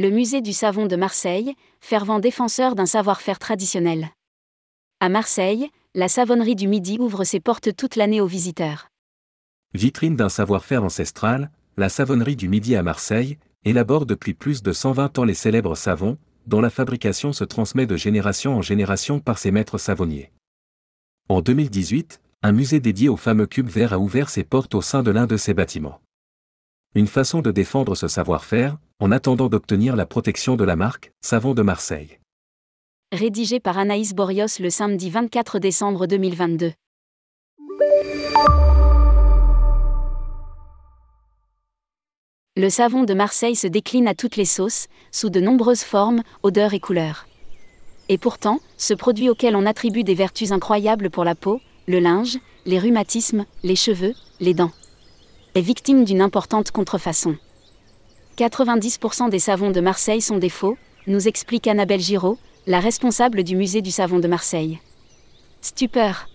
Le musée du savon de Marseille, fervent défenseur d'un savoir-faire traditionnel. À Marseille, la savonnerie du Midi ouvre ses portes toute l'année aux visiteurs. Vitrine d'un savoir-faire ancestral, la savonnerie du Midi à Marseille élabore depuis plus de 120 ans les célèbres savons, dont la fabrication se transmet de génération en génération par ses maîtres savonniers. En 2018, un musée dédié au fameux cube vert a ouvert ses portes au sein de l'un de ses bâtiments. Une façon de défendre ce savoir-faire, en attendant d'obtenir la protection de la marque Savon de Marseille. Rédigé par Anaïs Borios le samedi 24 décembre 2022. Le savon de Marseille se décline à toutes les sauces, sous de nombreuses formes, odeurs et couleurs. Et pourtant, ce produit auquel on attribue des vertus incroyables pour la peau, le linge, les rhumatismes, les cheveux, les dents, victime d'une importante contrefaçon. 90% des savons de Marseille sont des faux, nous explique Annabelle Giraud, la responsable du musée du savon de Marseille. Stupeur.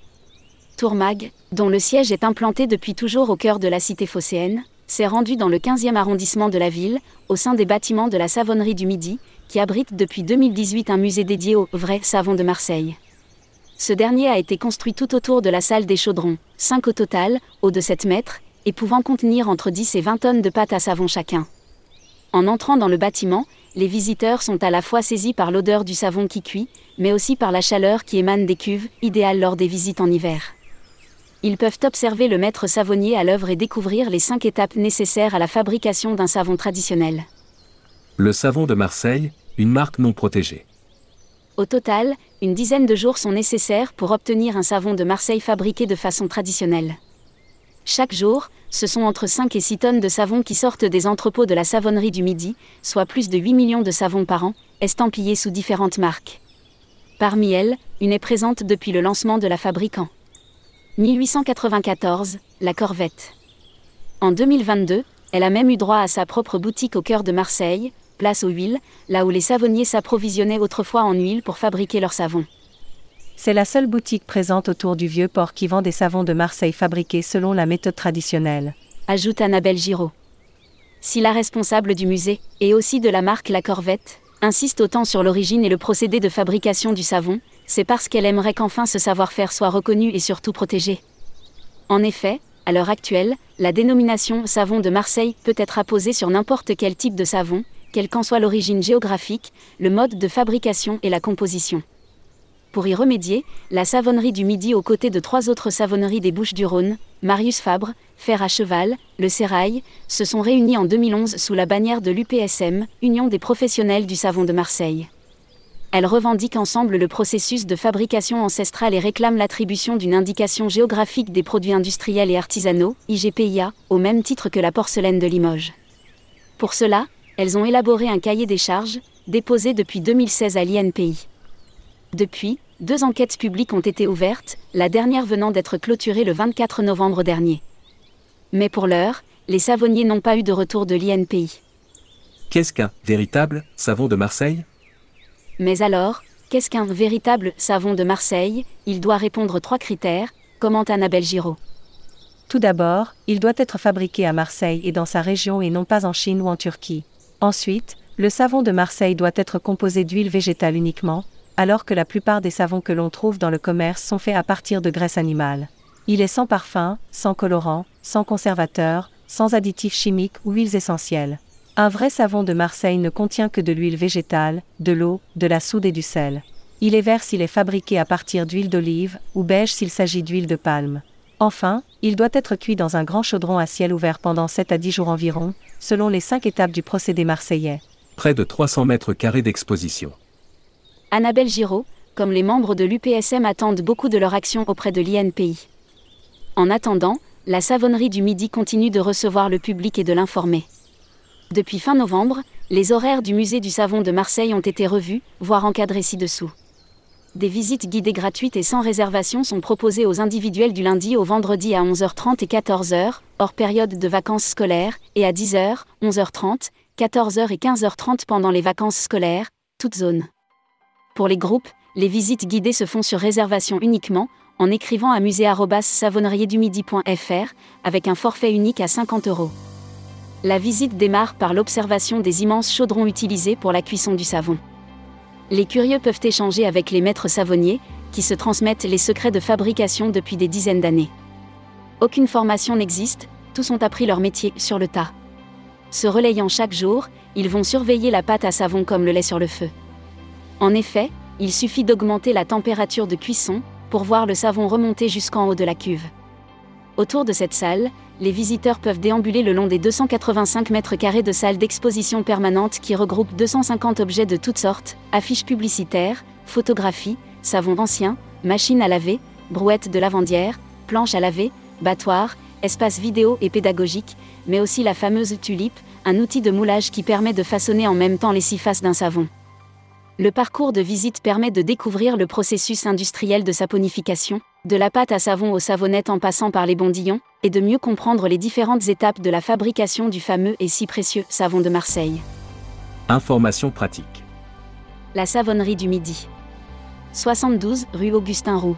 Tourmag, dont le siège est implanté depuis toujours au cœur de la cité phocéenne, s'est rendu dans le 15e arrondissement de la ville, au sein des bâtiments de la Savonnerie du Midi, qui abrite depuis 2018 un musée dédié au vrai savon de Marseille. Ce dernier a été construit tout autour de la salle des chaudrons, 5 au total, haut de 7 mètres, et pouvant contenir entre 10 et 20 tonnes de pâte à savon chacun. En entrant dans le bâtiment, les visiteurs sont à la fois saisis par l'odeur du savon qui cuit, mais aussi par la chaleur qui émane des cuves, idéale lors des visites en hiver ils peuvent observer le maître savonnier à l'œuvre et découvrir les cinq étapes nécessaires à la fabrication d'un savon traditionnel. Le savon de Marseille, une marque non protégée. Au total, une dizaine de jours sont nécessaires pour obtenir un savon de Marseille fabriqué de façon traditionnelle. Chaque jour, ce sont entre 5 et 6 tonnes de savon qui sortent des entrepôts de la savonnerie du Midi, soit plus de 8 millions de savons par an, estampillés sous différentes marques. Parmi elles, une est présente depuis le lancement de la fabricant. 1894, la Corvette. En 2022, elle a même eu droit à sa propre boutique au cœur de Marseille, place aux huiles, là où les savonniers s'approvisionnaient autrefois en huile pour fabriquer leurs savons. C'est la seule boutique présente autour du vieux port qui vend des savons de Marseille fabriqués selon la méthode traditionnelle. Ajoute Annabelle Giraud. Si la responsable du musée, et aussi de la marque La Corvette, insiste autant sur l'origine et le procédé de fabrication du savon, c'est parce qu'elle aimerait qu'enfin ce savoir-faire soit reconnu et surtout protégé. En effet, à l'heure actuelle, la dénomination savon de Marseille peut être apposée sur n'importe quel type de savon, quelle qu'en soit l'origine géographique, le mode de fabrication et la composition. Pour y remédier, la savonnerie du Midi aux côtés de trois autres savonneries des Bouches-du-Rhône, Marius Fabre, Fer à Cheval, Le Sérail, se sont réunis en 2011 sous la bannière de l'UPSM, Union des professionnels du savon de Marseille. Elles revendiquent ensemble le processus de fabrication ancestrale et réclament l'attribution d'une indication géographique des produits industriels et artisanaux, IGPIA, au même titre que la porcelaine de Limoges. Pour cela, elles ont élaboré un cahier des charges, déposé depuis 2016 à l'INPI. Depuis, deux enquêtes publiques ont été ouvertes, la dernière venant d'être clôturée le 24 novembre dernier. Mais pour l'heure, les savonniers n'ont pas eu de retour de l'INPI. Qu'est-ce qu'un véritable savon de Marseille? Mais alors, qu'est-ce qu'un véritable savon de Marseille? Il doit répondre trois critères, commente Annabelle Giraud. Tout d'abord, il doit être fabriqué à Marseille et dans sa région et non pas en Chine ou en Turquie. Ensuite, le savon de Marseille doit être composé d'huile végétale uniquement, alors que la plupart des savons que l'on trouve dans le commerce sont faits à partir de graisse animale. Il est sans parfum, sans colorant, sans conservateur, sans additifs chimiques ou huiles essentielles. Un vrai savon de Marseille ne contient que de l'huile végétale, de l'eau, de la soude et du sel. Il est vert s'il est fabriqué à partir d'huile d'olive, ou beige s'il s'agit d'huile de palme. Enfin, il doit être cuit dans un grand chaudron à ciel ouvert pendant 7 à 10 jours environ, selon les 5 étapes du procédé marseillais. Près de 300 mètres carrés d'exposition. Annabelle Giraud, comme les membres de l'UPSM attendent beaucoup de leur action auprès de l'INPI. En attendant, la savonnerie du Midi continue de recevoir le public et de l'informer. Depuis fin novembre, les horaires du musée du savon de Marseille ont été revus, voire encadrés ci-dessous. Des visites guidées gratuites et sans réservation sont proposées aux individuels du lundi au vendredi à 11h30 et 14h, hors période de vacances scolaires, et à 10h, 11h30, 14h et 15h30 pendant les vacances scolaires, toutes zones. Pour les groupes, les visites guidées se font sur réservation uniquement, en écrivant à musée-savonnerierdumidi.fr, avec un forfait unique à 50 euros. La visite démarre par l'observation des immenses chaudrons utilisés pour la cuisson du savon. Les curieux peuvent échanger avec les maîtres savonniers, qui se transmettent les secrets de fabrication depuis des dizaines d'années. Aucune formation n'existe, tous ont appris leur métier sur le tas. Se relayant chaque jour, ils vont surveiller la pâte à savon comme le lait sur le feu. En effet, il suffit d'augmenter la température de cuisson pour voir le savon remonter jusqu'en haut de la cuve. Autour de cette salle, les visiteurs peuvent déambuler le long des 285 mètres carrés de salles d'exposition permanente qui regroupent 250 objets de toutes sortes, affiches publicitaires, photographies, savons anciens, machines à laver, brouettes de lavandière, planches à laver, battoirs, espaces vidéo et pédagogiques, mais aussi la fameuse tulipe, un outil de moulage qui permet de façonner en même temps les six faces d'un savon. Le parcours de visite permet de découvrir le processus industriel de saponification, de la pâte à savon au savonnette en passant par les bondillons, et de mieux comprendre les différentes étapes de la fabrication du fameux et si précieux savon de Marseille. Information pratique. La savonnerie du Midi. 72 rue Augustin Roux.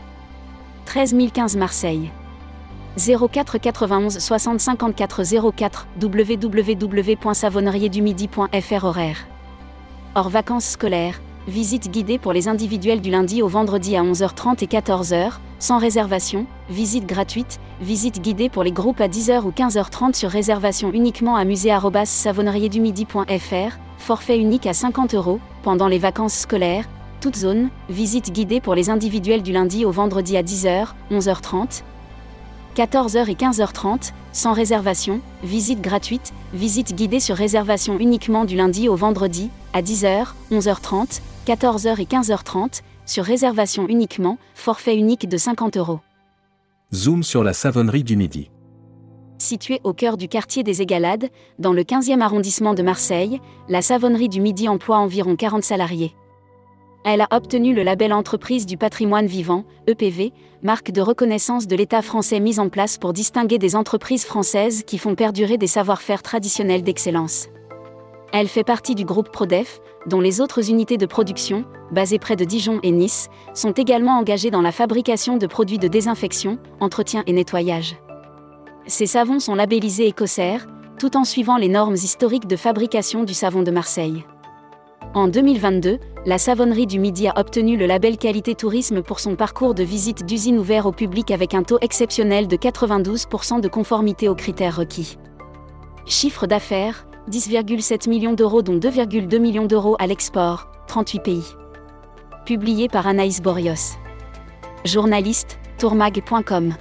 13 015 Marseille. 04 91 60 54 04 www.savonnerierdumidi.fr horaire. Hors vacances scolaires, visite guidée pour les individuels du lundi au vendredi à 11h30 et 14h, sans réservation, visite gratuite, visite guidée pour les groupes à 10h ou 15h30 sur réservation uniquement à musée-savonnerierdumidi.fr, forfait unique à 50 euros, pendant les vacances scolaires, toute zone, visite guidée pour les individuels du lundi au vendredi à 10h, 11h30, 14h et 15h30, sans réservation, visite gratuite, visite guidée sur réservation uniquement du lundi au vendredi, à 10h, 11h30, 14h et 15h30, sur réservation uniquement, forfait unique de 50 euros. Zoom sur la savonnerie du Midi. Située au cœur du quartier des Égalades, dans le 15e arrondissement de Marseille, la savonnerie du Midi emploie environ 40 salariés. Elle a obtenu le label Entreprise du patrimoine vivant, EPV, marque de reconnaissance de l'État français mise en place pour distinguer des entreprises françaises qui font perdurer des savoir-faire traditionnels d'excellence. Elle fait partie du groupe Prodef, dont les autres unités de production, basées près de Dijon et Nice, sont également engagées dans la fabrication de produits de désinfection, entretien et nettoyage. Ces savons sont labellisés écossaires, tout en suivant les normes historiques de fabrication du savon de Marseille. En 2022, la savonnerie du Midi a obtenu le label Qualité Tourisme pour son parcours de visite d'usine ouvert au public avec un taux exceptionnel de 92% de conformité aux critères requis. Chiffre d'affaires 10,7 millions d'euros dont 2,2 millions d'euros à l'export, 38 pays. Publié par Anaïs Borios. Journaliste, tourmag.com.